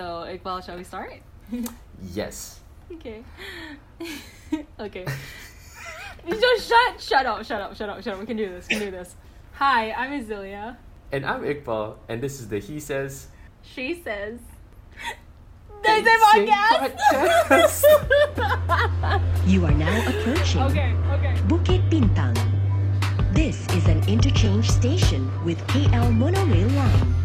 So, Iqbal, shall we start? Yes. okay. okay. You just shut, shut up, shut up, shut up, shut up. We can do this. We can do this. Hi, I'm Azilia. And I'm Iqbal, and this is the He Says. She says. They There's a Say podcast. You are now approaching okay, okay. Bukit Bintang. This is an interchange station with KL Monorail Line.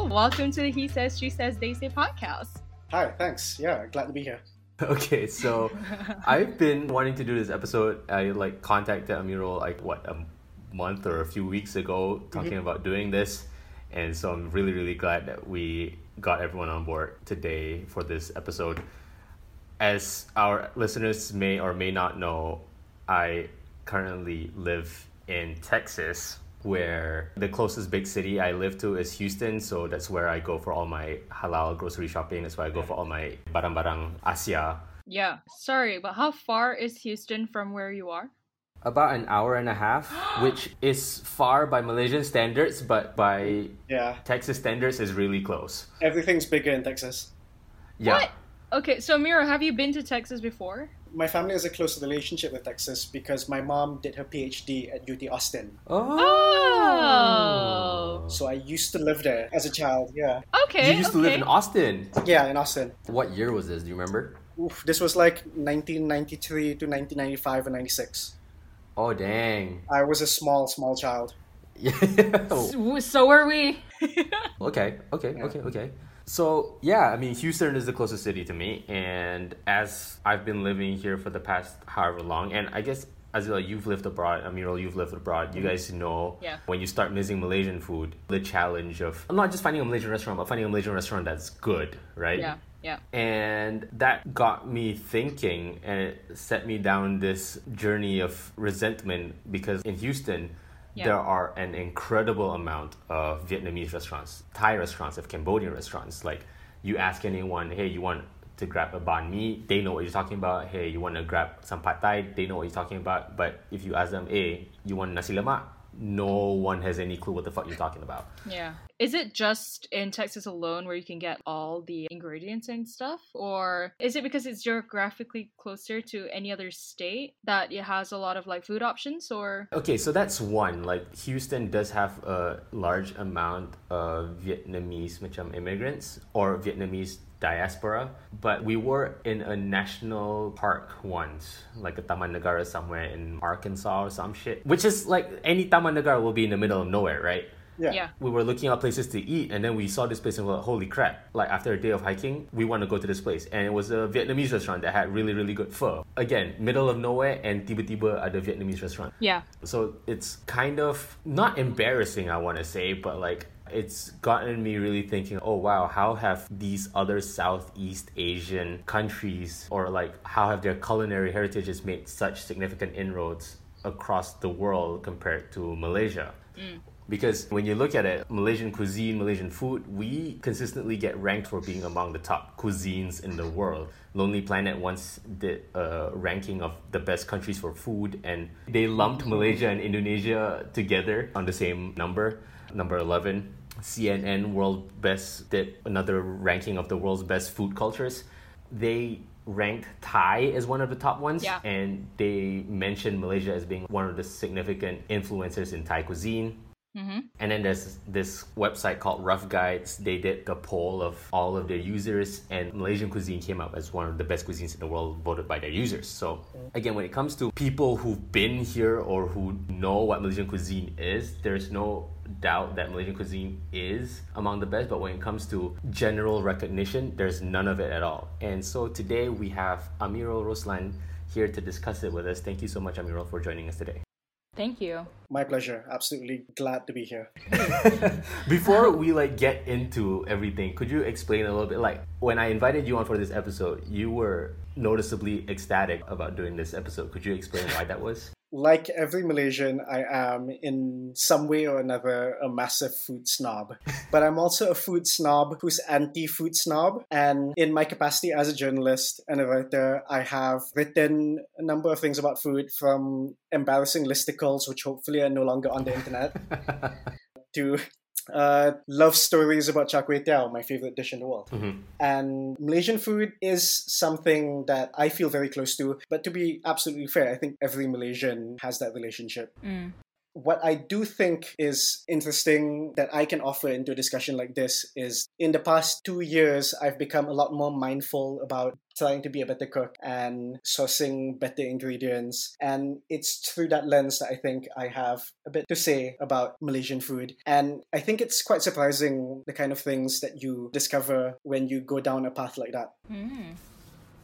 Hi, Welcome to the He Says, She Says, They Say podcast. Hi, thanks. Yeah, glad to be here. Okay, so I've been wanting to do this episode. I like contacted Amirul like what a month or a few weeks ago, mm-hmm. talking about doing this, and so I'm really really glad that we got everyone on board today for this episode. As our listeners may or may not know, I currently live in Texas, where the closest big city I live to is Houston. So that's where I go for all my halal grocery shopping. That's where I go for all my barang-barang Asia. Yeah, sorry, but how far is Houston from where you are? About an hour and a half, which is far by Malaysian standards, but by Yeah, Texas standards is really close. everything's bigger in Texas. Yeah. What? Okay, so Mira, have you been to Texas before? My family has a close relationship with Texas because my mom did her PhD at UT Austin. Oh. So I used to live there as a child. Yeah, Okay. You used to live in Austin. yeah, in Austin. What year was this? Do you remember? Oof, this was like 1993 to 1995 and 96. Oh dang. I was a small, small child. Yeah. S- So were we. Okay, okay, okay, okay. So yeah, I mean Houston is the closest city to me, and as I've been living here for the past however long, and I guess Azila, you've lived abroad, Amirul, you've lived abroad. You mm-hmm. guys know Yeah. when you start missing Malaysian food, the challenge of not just finding a Malaysian restaurant, but finding a Malaysian restaurant that's good, right? yeah, yeah. And that got me thinking and it set me down this journey of resentment because in Houston, There are an incredible amount of Vietnamese restaurants, Thai restaurants, of Cambodian restaurants. Like you ask anyone, hey, you want to grab a banh mi, they know what you're talking about. Hey, you want to grab some pad thai, they know what you're talking about. But if you ask them, hey, you want nasi lemak, no one has any clue what the fuck you're talking about. Yeah. Is it just in Texas alone where you can get all the ingredients and stuff? Or is it because it's geographically closer to any other state that it has a lot of like food options or Okay, so that's one. Like Houston does have a large amount of Vietnamese macam immigrants or Vietnamese diaspora, but we were in a national park once, like a Taman Negara somewhere in Arkansas or some shit. Which is like any Taman Negara will be in the middle of nowhere, right? Yeah. yeah. we were looking at places to eat and then we saw this place and we're like, holy crap. Like after a day of hiking, we want to go to this place. And it was a Vietnamese restaurant that had really, really good pho. Again, middle of nowhere and tiba-tiba ada Vietnamese restaurant. Yeah. So it's kind of not embarrassing, I want to say, but like it's gotten me really thinking, oh wow, how have these other Southeast Asian countries or like how have their culinary heritages made such significant inroads across the world compared to Malaysia? Mm. Because when you look at it, Malaysian cuisine, Malaysian food, we consistently get ranked for being among the top cuisines in the world. Lonely Planet once did a ranking of the best countries for food, and they lumped Malaysia and Indonesia together on the same number, number 11. CNN World Best did another ranking of the world's best food cultures. They ranked Thai as one of the top ones, Yeah. and they mentioned Malaysia as being one of the significant influencers in Thai cuisine. Mm-hmm. And then there's this website called Rough Guides. They did a poll of all of their users, and Malaysian cuisine came up as one of the best cuisines in the world, voted by their users. So, again, when it comes to people who've been here or who know what Malaysian cuisine is, there's no doubt that Malaysian cuisine is among the best. But when it comes to general recognition, there's none of it at all. And so today we have Amirul Roslan here to discuss it with us. Thank you so much, Amirul, for joining us today. Thank you. My pleasure. Absolutely glad to be here. Before we like get into everything, could you explain a little bit? Like when I invited you on for this episode, you were noticeably ecstatic about doing this episode. Could you explain why that was? Like every Malaysian, I am in some way or another a massive food snob. but I'm also a food snob who's anti food snob. And in my capacity as a journalist and a writer, I have written a number of things about food from embarrassing listicles, which hopefully are no longer on the internet, to uh, love stories about char kway teow, my favorite dish in the world. Mhm. And Malaysian food is something that I feel very close to. But to be absolutely fair, I think every Malaysian has that relationship. Mm. What I do think is interesting that I can offer into a discussion like this is in the past two years, I've become a lot more mindful about trying to be a better cook and sourcing better ingredients. And it's through that lens that I think I have a bit to say about Malaysian food. And I think it's quite surprising the kind of things that you discover when you go down a path like that. Mm.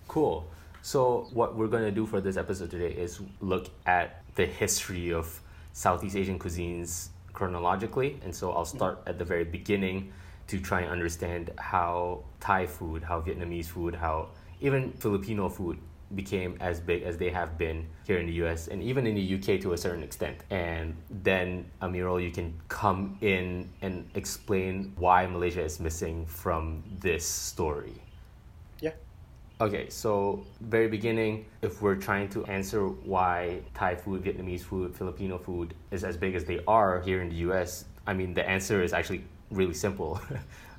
Cool. So, what we're going to do for this episode today is look at the history of Southeast Asian cuisines chronologically. And so, I'll start at the very beginning to try and understand how Thai food, how Vietnamese food, how even Filipino food became as big as they have been here in the US and even in the UK to a certain extent. And then, Amirul, you can come in and explain why Malaysia is missing from this story. Yeah. Okay, so very beginning, if we're trying to answer why Thai food, Vietnamese food, Filipino food is as big as they are here in the US, I mean the answer is actually really simple.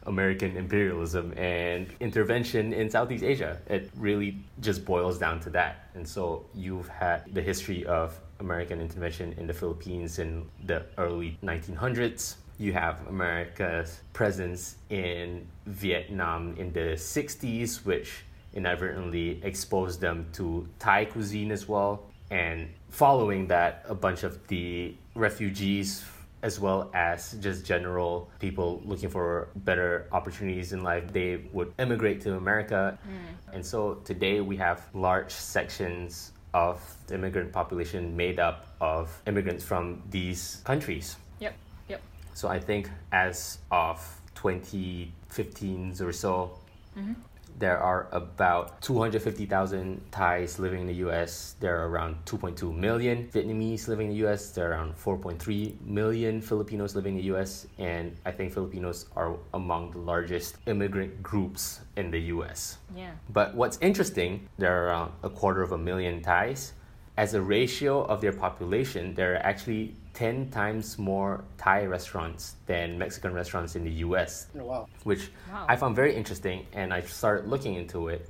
American imperialism and intervention in Southeast Asia. It really just boils down to that. And so you've had the history of American intervention in the Philippines in the early 1900s. You have America's presence in Vietnam in the 60s, which inadvertently exposed them to Thai cuisine as well. And following that, a bunch of the refugees, as well as just general people looking for better opportunities in life, they would immigrate to America. Mm. And so today we have large sections of the immigrant population made up of immigrants from these countries. Yep. Yep. So I think as of 2015 or so, mm-hmm. There are about 250,000 Thais living in the US. There are around 2.2 million Vietnamese living in the US. There are around 4.3 million Filipinos living in the US. And I think Filipinos are among the largest immigrant groups in the US. Yeah. But what's interesting, there are around a quarter of a million Thais. As a ratio of their population, there are actually 10 times more Thai restaurants than Mexican restaurants in the US Oh, wow. which Wow. I found very interesting and I started looking into it.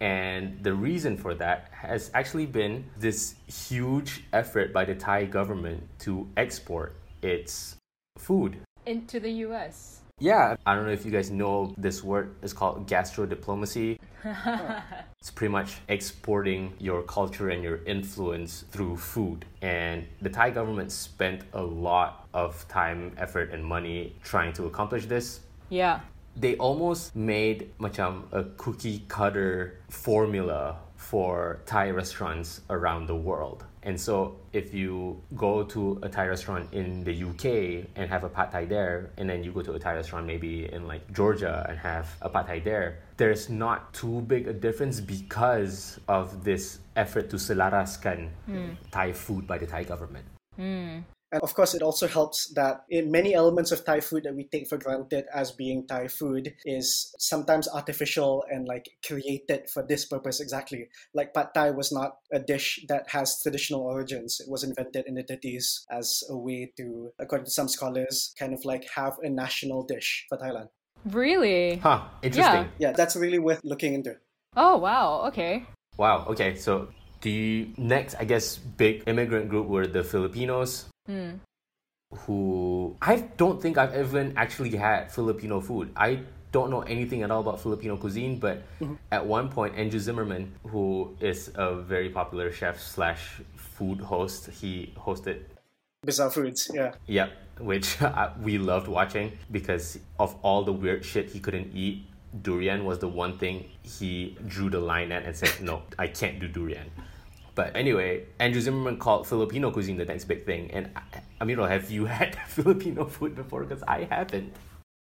And the reason for that has actually been this huge effort by the Thai government to export its food. Into the US. Yeah, I don't know if you guys know this word is called gastro diplomacy. It's pretty much exporting your culture and your influence through food. And the Thai government spent a lot of time, effort, and money trying to accomplish this Yeah. they almost made macam a cookie cutter formula for Thai restaurants around the world. And so if you go to a Thai restaurant in the UK and have a pad thai there, and then you go to a Thai restaurant maybe in like Georgia and have a pad thai there, there's not too big a difference because of this effort to selaraskan hmm. Thai food by the Thai government. Hmm. And of course, it also helps that in many elements of Thai food that we take for granted as being Thai food is sometimes artificial and like created for this purpose exactly. Like pad Thai was not a dish that has traditional origins. It was invented in the 30s as a way to, according to some scholars, kind of like have a national dish for Thailand. Really? Huh, interesting. Yeah, that's really worth looking into. Oh wow. Okay. Wow. Okay. So the next, I guess, big immigrant group were the Filipinos, Hmm. who I don't think I've ever actually had Filipino food. I don't know anything at all about Filipino cuisine, but mm-hmm. at one point, Andrew Zimmerman, who is a very popular chef slash food host, he hosted Bizarre foods, yeah. Yep, which I- we loved watching because of all the weird shit he couldn't eat. Durian was the one thing he drew the line at and said, "No, I can't do durian." But anyway, Andrew Zimmerman called Filipino cuisine the next big thing. And I- Amiro, have you had Filipino food before? Because I haven't.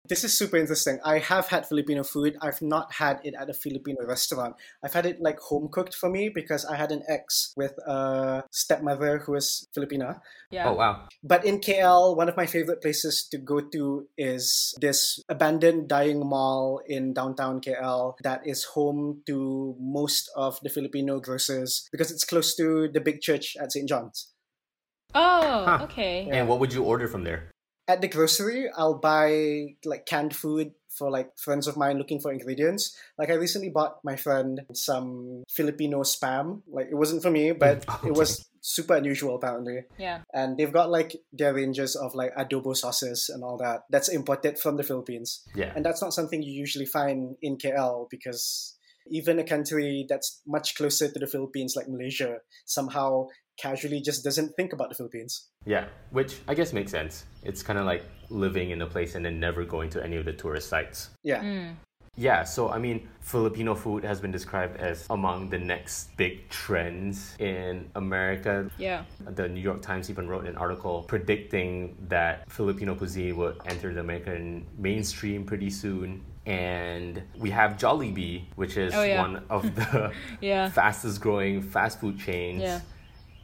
This is super interesting. I have had Filipino food. I've not had it at a Filipino restaurant. I've had it like home cooked for me because I had an ex with a stepmother who was Filipina. Yeah. Oh wow. But in KL, one of my favorite places to go to is this abandoned dying mall in downtown KL that is home to most of the Filipino grocers because it's close to the big church at St. John's. Oh, Huh. okay. And what would you order from there? At the grocery, I'll buy like canned food for like friends of mine looking for ingredients. Like I recently bought my friend some Filipino spam. Like it wasn't for me, but Okay. it was super unusual apparently. Yeah. And they've got like their ranges of like adobo sauces and all that. That's imported from the Philippines. Yeah. And that's not something you usually find in KL because even a country that's much closer to the Philippines like Malaysia somehow casually just doesn't think about the Philippines. Yeah, which I guess makes sense. It's kind of like living in a place and then never going to any of the tourist sites. Yeah. Mm. Yeah, so I mean, Filipino food has been described as among the next big trends in America. Yeah. The New York Times even wrote an article predicting that Filipino cuisine would enter the American mainstream pretty soon. And we have Jollibee, which is Oh, yeah. one of the Yeah. fastest growing fast food chains. Yeah.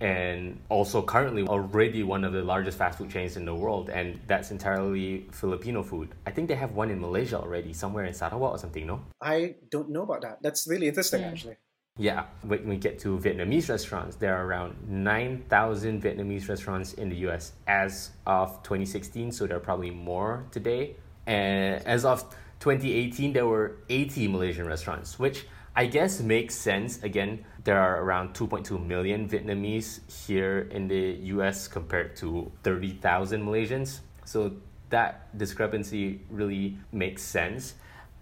And also currently already one of the largest fast food chains in the world, and that's entirely Filipino food. I think they have one in Malaysia already, somewhere in Sarawak or something, no? I don't know about that. That's really interesting hmm. actually. Yeah, when we get to Vietnamese restaurants, there are around 9,000 Vietnamese restaurants in the US as of 2016, so there are probably more today. And as of 2018, there were 80 Malaysian restaurants, which I guess makes sense. Again, there are around 2.2 million Vietnamese here in the US compared to 30,000 Malaysians. So that discrepancy really makes sense.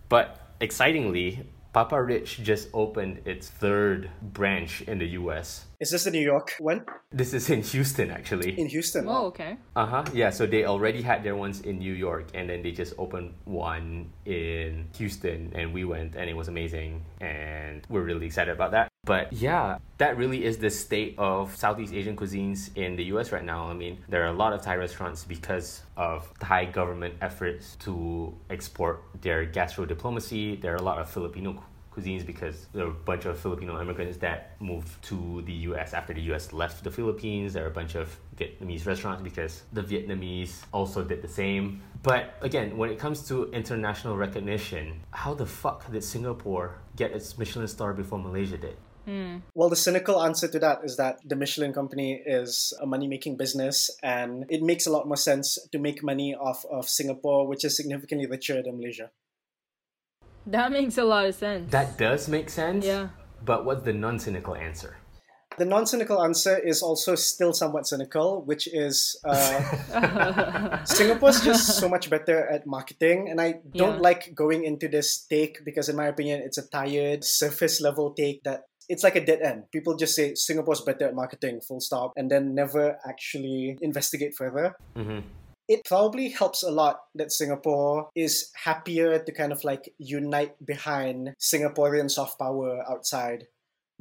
But excitingly, PappaRich just opened its third branch in the US. Is this the New York one? This is in Houston, actually. In Houston. Oh, okay. Uh huh. Yeah, so they already had their ones in New York, and then they just opened one in Houston, and we went, and it was amazing, and we're really excited about that. But yeah, that really is the state of Southeast Asian cuisines in the US right now. I mean, there are a lot of Thai restaurants because of Thai government efforts to export their gastro diplomacy. There are a lot of Filipino cuisines because there are a bunch of Filipino immigrants that moved to the US after the US left the Philippines. There are a bunch of Vietnamese restaurants because the Vietnamese also did the same. But again, when it comes to international recognition, how the fuck did Singapore get its Michelin star before Malaysia did? Well, the cynical answer to that is that the Michelin company is a money making business and it makes a lot more sense to make money off of Singapore, which is significantly richer than Malaysia. That makes a lot of sense. That does make sense. Yeah. But what's the non cynical answer? The non cynical answer is also still somewhat cynical, which is uh, Singapore's just so much better at marketing. And I don't Yeah. like going into this take because, in my opinion, it's a tired, surface level take that it's like a dead end. People just say Singapore's better at marketing, full stop, and then never actually investigate further. hmm it probably helps a lot that Singapore is happier to kind of like unite behind Singaporean soft power outside.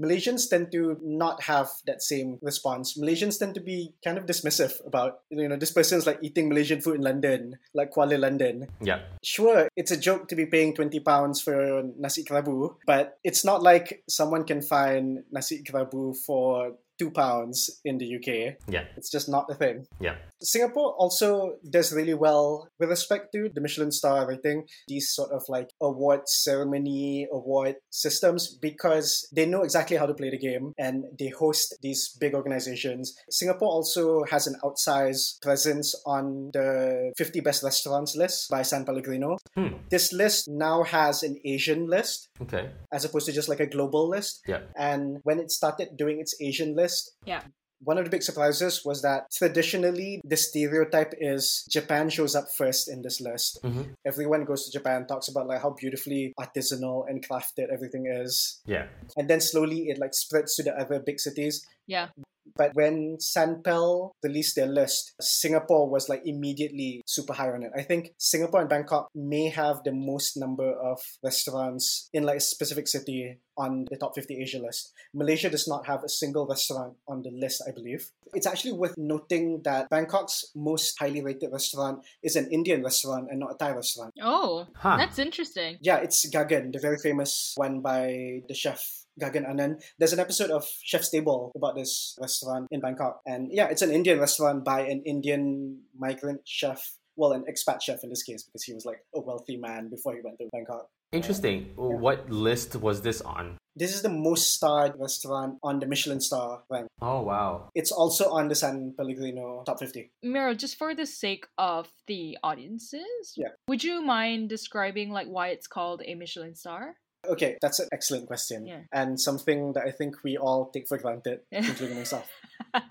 Malaysians tend to not have that same response. Malaysians tend to be kind of dismissive about, you know, this person's like eating Malaysian food in London, like Kuala London. Yeah. Sure, it's a joke to be paying 20 pounds for nasi kerabu, but it's not like someone can find nasi kerabu for two pounds in the UK. Yeah. It's just not a thing. Yeah. Singapore also does really well with respect to the Michelin star rating, these sort of like award ceremony, award systems, because they know exactly how to play the game and they host these big organizations. Singapore also has an outsized presence on the 50 best restaurants list by San Pellegrino. Hmm. This list now has an Asian list Okay. as opposed to just like a global list. Yeah. And when it started doing its Asian list, Yeah. one of the big surprises was that traditionally the stereotype is Japan shows up first in this list. Mhm. Everyone goes to Japan, talks about like how beautifully artisanal and crafted everything is, Yeah. and then slowly it like spreads to the other big cities. Yeah. But when Sanpel released their list, Singapore was like immediately super high on it. I think Singapore and Bangkok may have the most number of restaurants in like a specific city on the top 50 Asia list. Malaysia does not have a single restaurant on the list, I believe. It's actually worth noting that Bangkok's most highly rated restaurant is an Indian restaurant and not a Thai restaurant. Oh, Huh. that's interesting. Yeah, it's Gaggan, the very famous one by the chef Gaggan Anand. There's an episode of Chef's Table about this restaurant in Bangkok. And yeah, it's an Indian restaurant by an Indian migrant chef. Well, an expat chef in this case, because he was like a wealthy man before he went to Bangkok. Interesting. What list was this on? This is the most starred restaurant on the Michelin star rank. Oh wow. It's also on the San Pellegrino top 50. Miro, just for the sake of the audiences, Yeah. would you mind describing like why it's called a Michelin star? Okay, that's an excellent question. Yeah. And something that I think we all take for granted, including myself.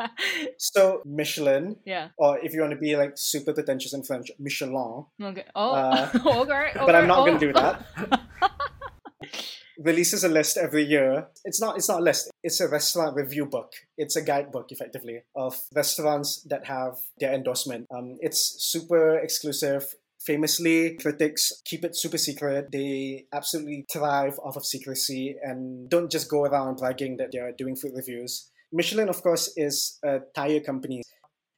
So, Michelin, yeah. or if you want to be like super pretentious in French, Michelin, Okay. Oh, Uh, okay. but I'm not oh. going to do that. releases a list every year. It's not it's not a list. It's a restaurant review book. It's a guidebook effectively of restaurants that have their endorsement. Um, it's super exclusive. Famously, critics keep it super secret. They absolutely thrive off of secrecy and don't just go around bragging that they're doing food reviews. Michelin, of course, is a tire company.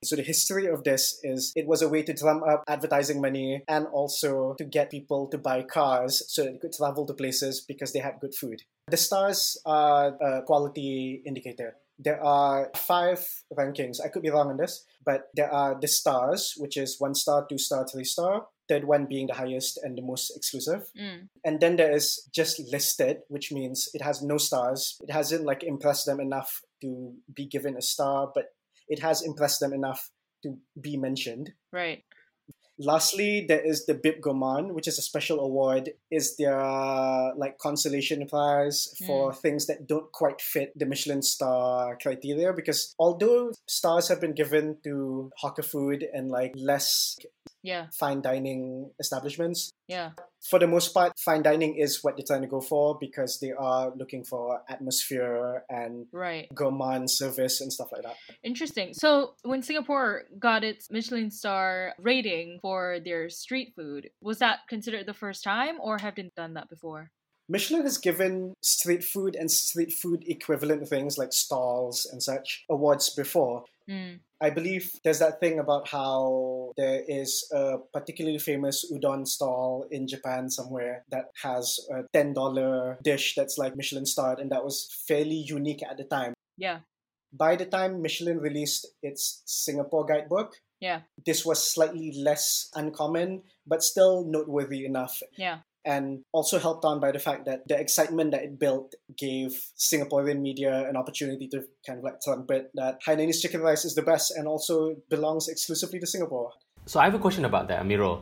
So the history of this is it was a way to drum up advertising money and also to get people to buy cars so that they could travel to places because they had good food. The stars are a quality indicator. There are five rankings. I could be wrong on this, but there are the stars, which is one star, two star, three star. Third one being the highest and the most exclusive. Mm. And then there is just listed, which means it has no stars. It hasn't like impressed them enough to be given a star, but it has impressed them enough to be mentioned. Right. Lastly, there is the Bib Gourmand, which is a special award. Is their like consolation prize for things that don't quite fit the Michelin star criteria? Because although stars have been given to hawker food and like less Yeah. fine dining establishments, Yeah. for the most part, fine dining is what they're trying to go for because they are looking for atmosphere and Right. gourmand service and stuff like that. Interesting. So when Singapore got its Michelin star rating for their street food, was that considered the first time or have they done that before? Michelin has given street food and street food equivalent things like stalls and such awards before. Mm. I believe there's that thing about how there is a particularly famous udon stall in Japan somewhere that has a $10 dish that's like Michelin starred, and that was fairly unique at the time. Yeah. By the time Michelin released its Singapore guidebook, Yeah. this was slightly less uncommon, but still noteworthy enough. Yeah. And also helped on by the fact that the excitement that it built gave Singaporean media an opportunity to kind of like trumpet that Hainanese chicken rice is the best and also belongs exclusively to Singapore. So I have a question about that, Amirul.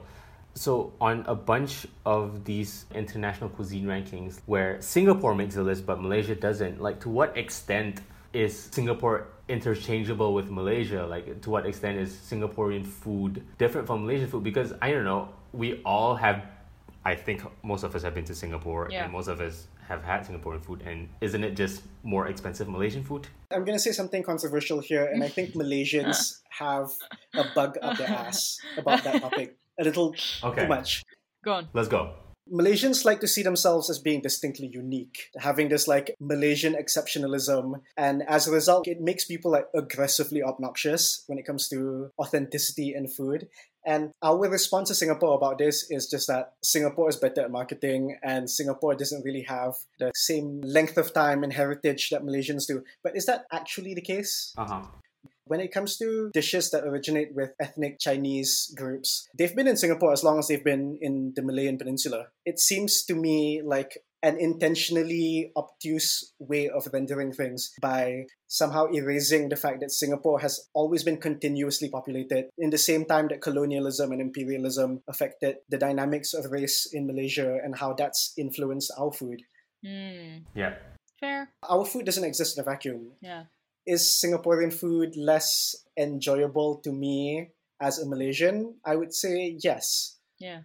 So on a bunch of these international cuisine rankings where Singapore makes the list but Malaysia doesn't, like to what extent is Singapore interchangeable with Malaysia? Like to what extent is Singaporean food different from Malaysian food? Because I don't know, we all have I think most of us have been to Singapore Yeah. and most of us have had Singaporean food and isn't it just more expensive Malaysian food? I'm going to say something controversial here, and I think Malaysians have a bug up their ass about that topic. A little Okay. too much. Go on. Let's go. Malaysians like to see themselves as being distinctly unique, having this like Malaysian exceptionalism, and as a result, it makes people like aggressively obnoxious when it comes to authenticity in food. And our response to Singapore about this is just that Singapore is better at marketing, and Singapore doesn't really have the same length of time and heritage that Malaysians do. But is that actually the case? Uh-huh. When it comes to dishes that originate with ethnic Chinese groups, they've been in Singapore as long as they've been in the Malayan Peninsula. It seems to me like an intentionally obtuse way of rendering things by somehow erasing the fact that Singapore has always been continuously populated in the same time that colonialism and imperialism affected the dynamics of race in Malaysia and how that's influenced our food. Mm. Yeah. Fair. Our food doesn't exist in a vacuum. Yeah. is Singaporean food less enjoyable to me as a Malaysian? I would say yes. Yeah.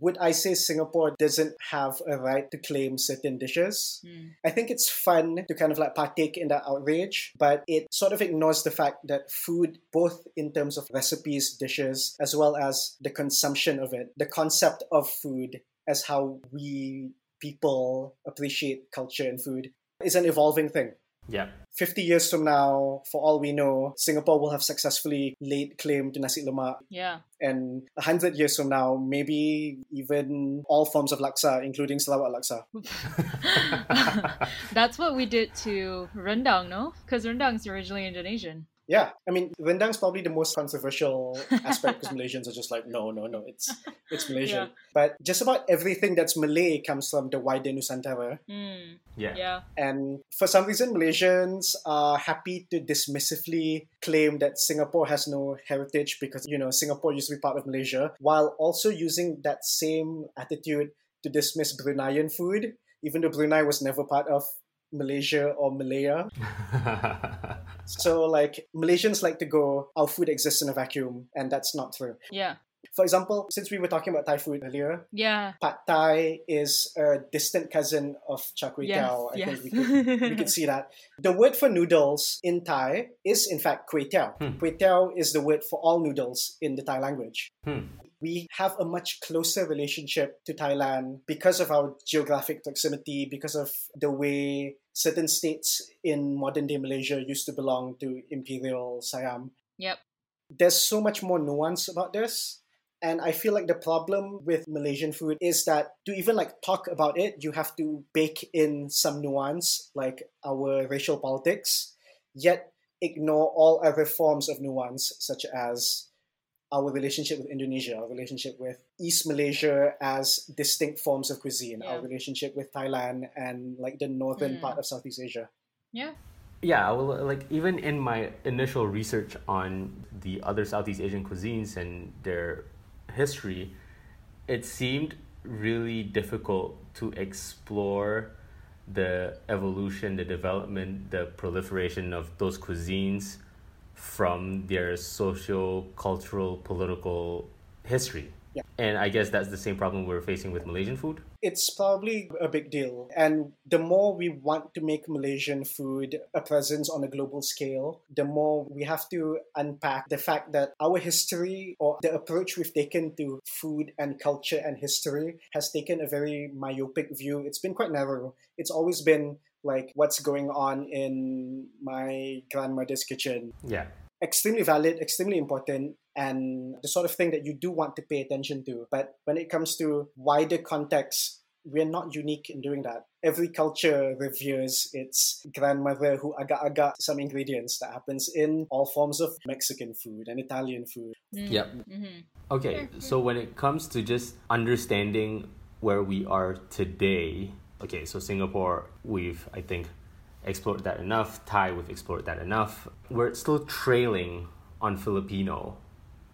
Would I say Singapore doesn't have a right to claim certain dishes? Mm. I think it's fun to kind of like partake in that outrage, but it sort of ignores the fact that food, both in terms of recipes, dishes, as well as the consumption of it, the concept of food as how we people appreciate culture and food, is an evolving thing. Yeah. 50 years from now, for all we know, Singapore will have successfully laid claim to nasi lemak. Yeah. And 100 years from now, maybe even all forms of laksa, including Sarawak laksa. That's what we did to rendang, no? Because rendang is originally Indonesian. Yeah, I mean, rendang's probably the most controversial aspect because Malaysians are just like, no, no, no, it's it's Malaysian. Yeah. But just about everything that's Malay comes from the wider Nusantara. Mm. yeah. Yeah. And for some reason, Malaysians are happy to dismissively claim that Singapore has no heritage because, you know, Singapore used to be part of Malaysia, while also using that same attitude to dismiss Bruneian food, even though Brunei was never part of Malaysia or Malaya. So, like, Malaysians like to go, our food exists in a vacuum, and that's not true. Yeah. For example, since we were talking about Thai food earlier, Yeah. Pad Thai is a distant cousin of Char Kway Yes. Teow. I yes. think we could, we could see that. The word for noodles in Thai is, in fact, Kway Teow. Hmm. Kway Teow is the word for all noodles in the Thai language. Hmm. We have a much closer relationship to Thailand because of our geographic proximity, because of the way certain states in modern day Malaysia used to belong to Imperial Siam. Yep. There's so much more nuance about this. And I feel like the problem with Malaysian food is that to even like talk about it, you have to bake in some nuance, like our racial politics, yet ignore all other forms of nuance, such as our relationship with Indonesia, our relationship with East Malaysia as distinct forms of cuisine, our relationship with Thailand and like the northern Mm. part of Southeast Asia. Yeah. Yeah, well, like even in my initial research on the other Southeast Asian cuisines and their history, it seemed really difficult to explore the evolution, the development, the proliferation of those cuisines from their social, cultural, political history. Yeah. And I guess that's the same problem we're facing with Malaysian food. It's probably a big deal. And the more we want to make Malaysian food a presence on a global scale, the more we have to unpack the fact that our history or the approach we've taken to food and culture and history has taken a very myopic view. It's been quite narrow. It's always been like what's going on in my grandmother's kitchen Yeah. extremely valid, extremely important, and the sort of thing that you do want to pay attention to. But when it comes to wider context, we're not unique in doing that. Every culture reveres its grandmother who agak-agak some ingredients that happens in all forms of Mexican food and Italian food. Mm. Yep. Mm-hmm. Okay, so when it comes to just understanding where we are today, okay, so Singapore, we've, I think, explored that enough. Thai, we've explored that enough. We're still trailing on Filipino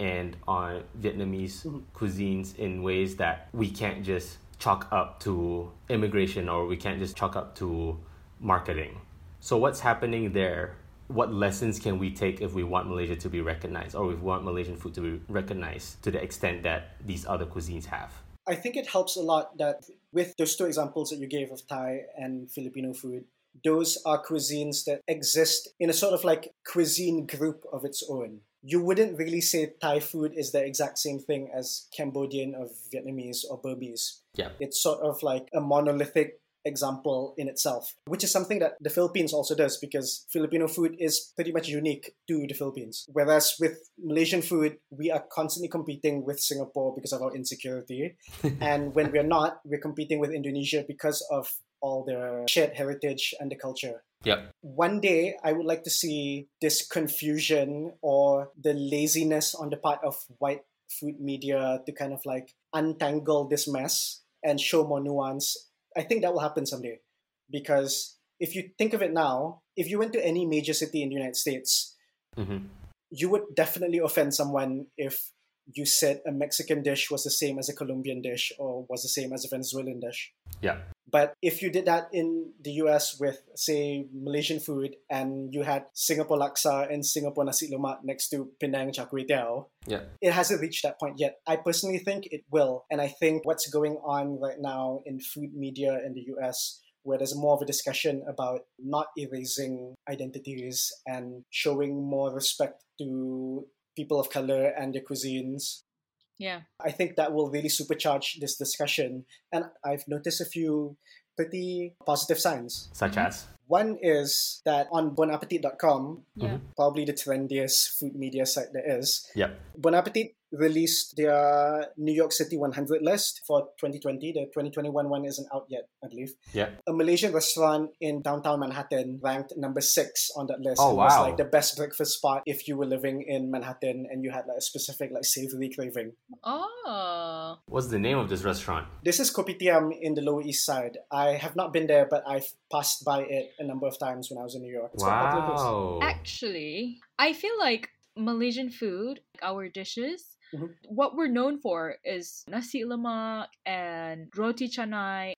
and on Vietnamese mm-hmm. cuisines in ways that we can't just chalk up to immigration or we can't just chalk up to marketing. So, what's happening there? What lessons can we take if we want Malaysia to be recognized or if we want Malaysian food to be recognized to the extent that these other cuisines have? I think it helps a lot that with those two examples that you gave of Thai and Filipino food, those are cuisines that exist in a sort of like cuisine group of its own. You wouldn't really say Thai food is the exact same thing as Cambodian or Vietnamese or Burmese. Yeah. It's sort of like a monolithic example in itself, which is something that the Philippines also does because Filipino food is pretty much unique to the Philippines. Whereas with Malaysian food, we are constantly competing with Singapore because of our insecurity. and when we're not, we're competing with Indonesia because of all their shared heritage and the culture. Yep. One day, I would like to see this confusion or the laziness on the part of white food media to kind of like untangle this mess and show more nuance. I think that will happen someday. Because if you think of it now, if you went to any major city in the United States, hmm you would definitely offend someone if you said a Mexican dish was the same as a Colombian dish or was the same as a Venezuelan dish. Yeah. But if you did that in the US with, say, Malaysian food and you had Singapore laksa and Singapore nasi lemak next to Penang char kway teow, Yeah. it hasn't reached that point yet. I personally think it will. And I think what's going on right now in food media in the US, where there's more of a discussion about not erasing identities and showing more respect to people of color and their cuisines, Yeah. I think that will really supercharge this discussion. And I've noticed a few pretty positive signs. Such mm-hmm. as? One is that on bonappetit.com, Yeah. Mm-hmm. probably the trendiest food media site there is, Yep. Bon Appetit released their New York City 100 list for 2020. The 2021 one isn't out yet, I believe. Yeah. A Malaysian restaurant in downtown Manhattan ranked number six on that list. Oh, and was like the best breakfast spot if you were living in Manhattan and you had like a specific like savory craving. Oh. What's the name of this restaurant? This is Kopitiam in the Lower East Side. I have not been there, but I've passed by it a number of times when I was in New York. It's quite a popular place. Wow. Actually, I feel like Malaysian food, our dishes, Mhm. what we're known for is nasi lemak and roti canai.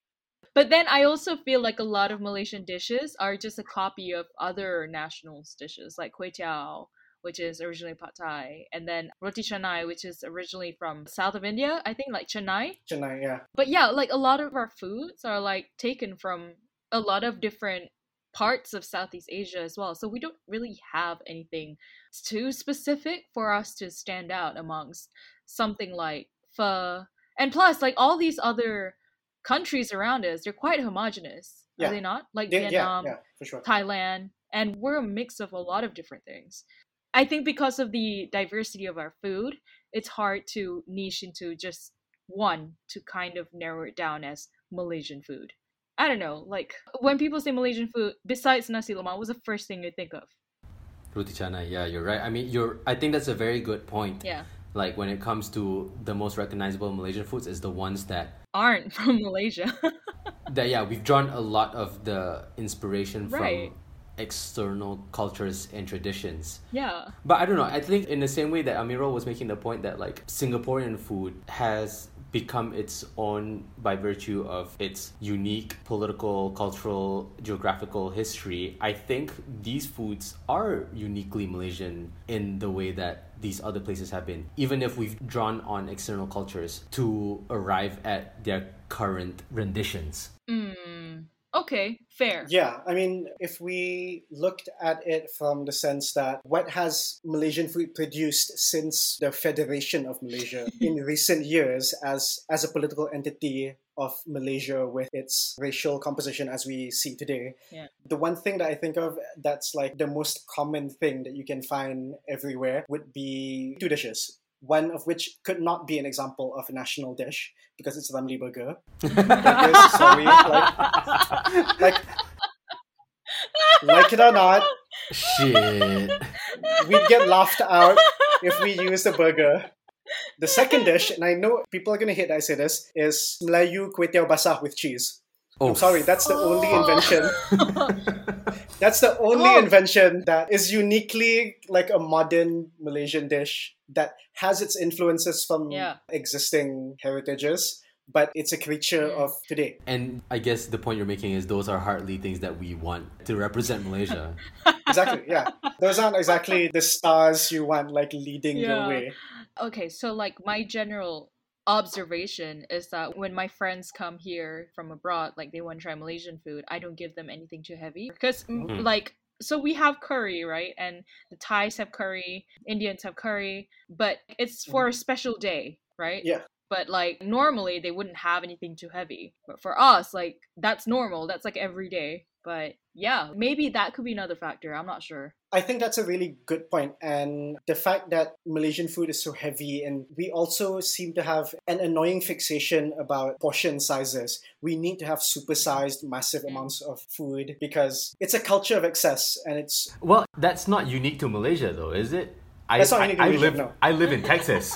But then I also feel like a lot of Malaysian dishes are just a copy of other nationals' dishes, like kway teow, which is originally pad thai, and then roti canai, which is originally from south of India. I think like Chennai. Chennai, yeah. But yeah, like a lot of our foods are like taken from a lot of different parts of Southeast Asia as well. So we don't really have anything too specific for us to stand out amongst something like pho. And plus, like all these other countries around us, they're quite homogenous. Yeah. Are they not? Like yeah, Vietnam, yeah, for sure. Thailand, and we're a mix of a lot of different things. I think because of the diversity of our food, it's hard to niche into just one to kind of narrow it down as Malaysian food. I don't know, like when people say Malaysian food, besides nasi lemak, what's the first thing you think of? Roti canai, yeah, you're right. I mean, you're. I think that's a very good point. Yeah, Like when it comes to the most recognizable Malaysian foods, is the ones that aren't from Malaysia. that yeah we've drawn a lot of the inspiration Right. from external cultures and traditions. yeah, But I don't know. I think in the same way that Amirul was making the point that like Singaporean food has become its own by virtue of its unique political, cultural, geographical history. I think these foods are uniquely Malaysian in the way that these other places have been, even if we've drawn on external cultures to arrive at their current renditions. mm, okay, fair. Yeah, I mean, if we looked at it from the sense that what has Malaysian food produced since the Federation of Malaysia in recent years as as a political entity of Malaysia with its racial composition as we see today. Yeah. The one thing that I think of that's like the most common thing that you can find everywhere would be two dishes. One of which could not be an example of a national dish because it's Ramly Burger. That is, sorry, like, like like it or not, Shit. we'd get laughed out if we used a burger. The second dish, and I know people are gonna hate that I say this, is Melayu kway teow basah with cheese. Oh, I'm sorry, that's the only invention. That's the only Oh. invention that is uniquely like a modern Malaysian dish that has its influences from Yeah. existing heritages, but it's a creature Mm. of today. And I guess the point you're making is those are hardly things that we want to represent Malaysia. Exactly, yeah. Those aren't exactly the stars you want like leading the Yeah. way. Okay, so like my general observation is that when my friends come here from abroad, like they want to try Malaysian food, I don't give them anything too heavy because mm, like so we have curry, right? And the Thais have curry, Indians have curry, but it's for a special day, right? Yeah. But like normally they wouldn't have anything too heavy. But for us, like that's normal. That's like every day. But yeah, maybe that could be another factor. I'm not sure. I think that's a really good point, and the fact that Malaysian food is so heavy, and we also seem to have an annoying fixation about portion sizes. We need to have supersized, massive Mm. amounts of food because it's a culture of excess, and it's Well, that's not unique to Malaysia, though, is it? I, That's not I, unique to I Malaysia, live. no. I live in Texas.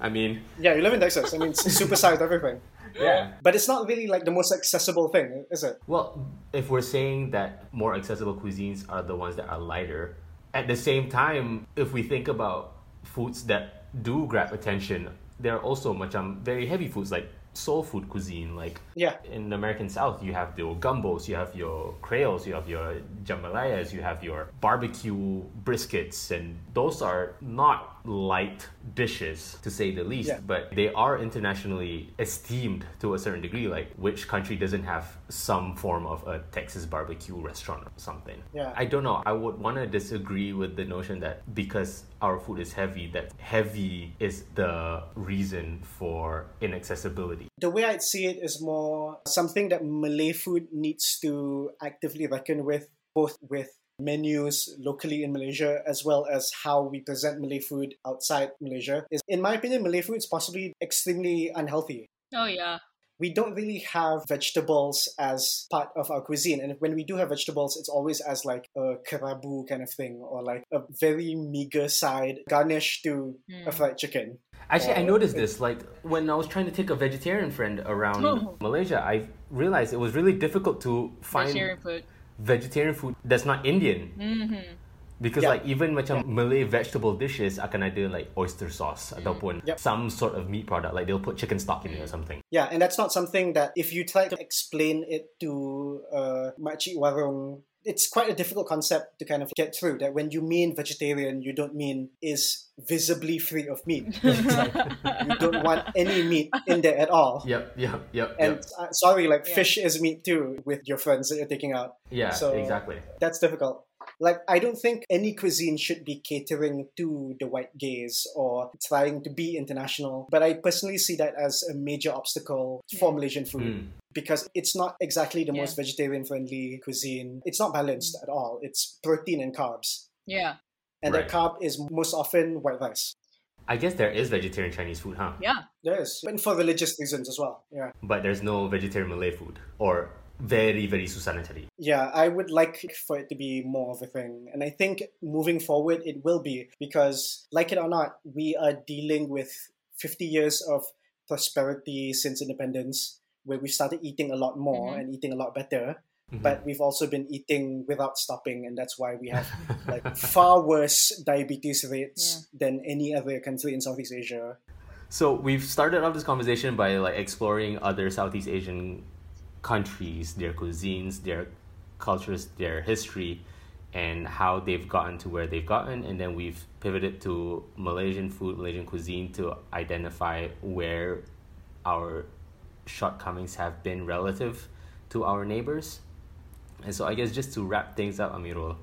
I mean, yeah, you live in Texas. I mean, it's supersized everything, yeah. but it's not really like the most accessible thing, is it? Well, if we're saying that more accessible cuisines are the ones that are lighter, at the same time, if we think about foods that do grab attention, there are also macam um, very heavy foods like soul food cuisine. Like Yeah. in the American South, you have your gumbos, you have your creoles, you have your jambalayas, you have your barbecue briskets, and those are not light dishes to say the least, Yeah. but they are internationally esteemed to a certain degree. Like which country doesn't have some form of a Texas barbecue restaurant or something? Yeah. I don't know. I would want to disagree with the notion that because our food is heavy, that heavy is the reason for inaccessibility. The way I'd see it is more something that Malay food needs to actively reckon with, both with menus locally in Malaysia as well as how we present Malay food outside Malaysia. Is in my opinion, Malay food is possibly extremely unhealthy. Oh yeah. we don't really have vegetables as part of our cuisine. And when we do have vegetables, it's always as like a kerabu kind of thing or like a very meager side garnish to a Mm. fried chicken. Actually, I noticed this. Like when I was trying to take a vegetarian friend around Oh. Malaysia, I realized it was really difficult to find Vegetarian food. Vegetarian food that's not Indian. Mm-hmm. Because Yeah. like even macam Malay vegetable dishes akan ada like oyster sauce ataupun Yep. some sort of meat product. Like they'll put chicken stock in it or something. Yeah, and that's not something that if you try to explain it to uh, makcik warung, it's quite a difficult concept to kind of get through. That when you mean vegetarian, you don't mean is visibly free of meat. Like you don't want any meat in there at all. Yep, yep, yep, And yep. uh, sorry, like Yeah. fish is meat too with your friends that you're taking out. Yeah, so- exactly. That's difficult. Like, I don't think any cuisine should be catering to the white gaze or trying to be international. But I personally see that as a major obstacle for Malaysian food Mm. Because it's not exactly the Yeah. most vegetarian friendly cuisine. It's not balanced at all. It's protein and carbs. Yeah. And Right. that carb is most often white rice. I guess there is vegetarian Chinese food, huh? Yeah. There is. And for religious reasons as well. Yeah. But there's no vegetarian Malay food or very very susah nak cari. Yeah, I would like for it to be more of a thing. And I think moving forward, it will be because, like it or not, we are dealing with 50 years of prosperity since independence, where we started eating a lot more Mhm. and eating a lot better. Mhm. But we've also been eating without stopping, and that's why we have like far worse diabetes rates than any other country in Southeast Asia. So we've started off this conversation by like exploring other Southeast Asian countries, their cuisines, their cultures, their history, and how they've gotten to where they've gotten, and then we've pivoted to Malaysian food, Malaysian cuisine to identify where our shortcomings have been relative to our neighbors. And so I guess just to wrap things up, Amirul,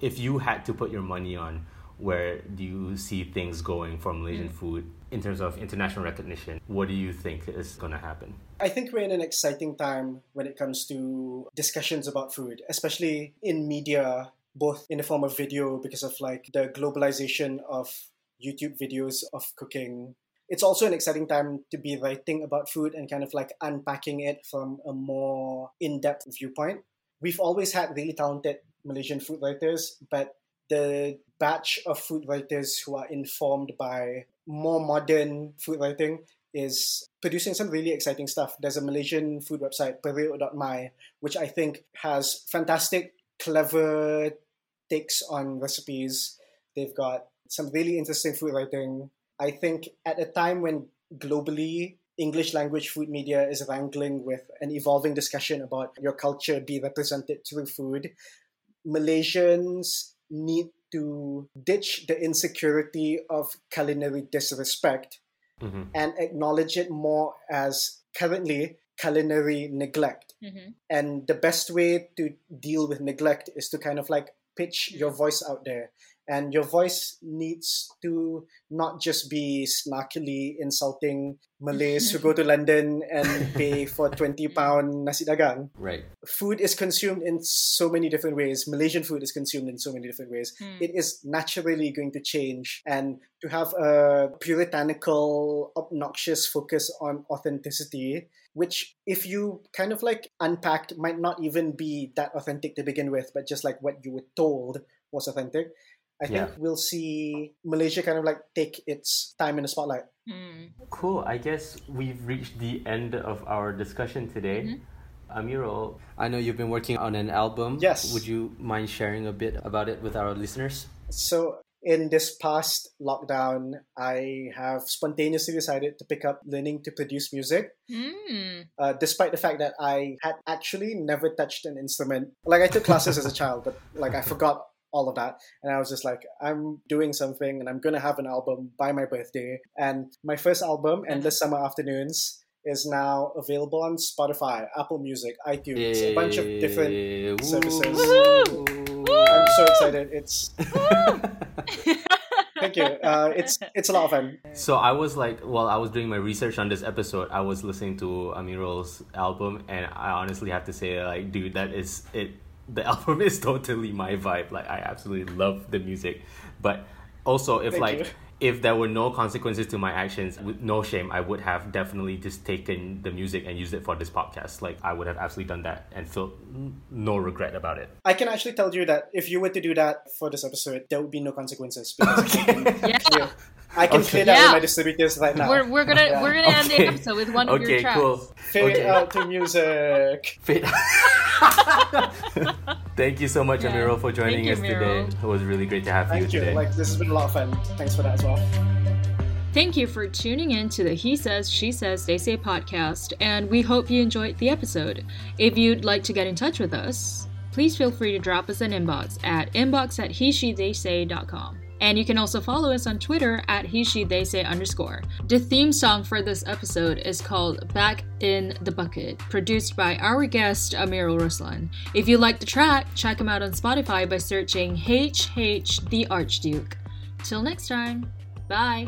if you had to put your money on where do you see things going for Malaysian mm. food in terms of international recognition, what do you think is going to happen? I think we're in an exciting time when it comes to discussions about food, especially in media, both in the form of video because of like the globalization of YouTube videos of cooking. It's also an exciting time to be writing about food and kind of like unpacking it from a more in depth viewpoint. We've always had really talented Malaysian food writers, but the batch of food writers who are informed by more modern food writing is producing some really exciting stuff. There's a Malaysian food website, periuk.my, which I think has fantastic, clever takes on recipes. They've got some really interesting food writing. I think at a time when globally English language food media is wrangling with an evolving discussion about your culture be represented through food, Malaysians need to ditch the insecurity of culinary disrespect Mm-hmm. and acknowledge it more as currently culinary neglect. Mm-hmm. And the best way to deal with neglect is to kind of like pitch your voice out there. And your voice needs to not just be snarkily insulting Malays who go to London and pay for 20 pound nasi dagang. Right. Food is consumed in so many different ways. Malaysian food is consumed in so many different ways. Hmm. It is naturally going to change. And to have a puritanical, obnoxious focus on authenticity, which, if you kind of like unpacked, might not even be that authentic to begin with, but just like what you were told was authentic. I think Yeah. we'll see Malaysia kind of like take its time in the spotlight. Mm. Cool. I guess we've reached the end of our discussion today. Amirul, I know you've been working on an album. Yes. Would you mind sharing a bit about it with our listeners? So in this past lockdown, I have spontaneously decided to pick up learning to produce music, Mm. uh, despite the fact that I had actually never touched an instrument. Like I took classes as a child, but like I forgot all of that, and I was just like, I'm doing something, and I'm gonna have an album by my birthday. And my first album, Endless Summer Afternoons. Is now available on Spotify, Apple Music, iTunes, a bunch of different Yeah, services. woo. I'm so excited. It's thank you. Uh, it's it's a lot of fun. So I was like, while I was doing my research on this episode, I was listening to Amirul's album, and I honestly have to say, like, dude, that is it. The album is totally my vibe. Like, I absolutely love the music, but also if Thank like. you. If there were no consequences to my actions, with no shame, I would have definitely just taken the music and used it for this podcast. Like I would have absolutely done that and felt no regret about it. I can actually tell you that if you were to do that for this episode, there would be no consequences because I can Yeah. Clear, I can Okay. clear that Yeah. with my distributors right now. We're, we're gonna Yeah. we're gonna end the episode with one of your Okay, tracks. cool. Fade Okay. out to music. Fit. Thank you so much, Yeah. Amirul, for joining Thank us you, today. It was really great to have Thank you you. today. Like this has been a lot of fun. Thanks for that as well. Thank you for tuning in to the He Says, She Says, They Say podcast, and we hope you enjoyed the episode. If you'd like to get in touch with us, please feel free to drop us an inbox at inbox at he she they say.com. And you can also follow us on Twitter at he she they say underscore. The theme song for this episode is called Back in the Bucket, produced by our guest Amirul Ruslan. If you like the track, check him out on Spotify by searching HH the Archduke. Till next time, bye.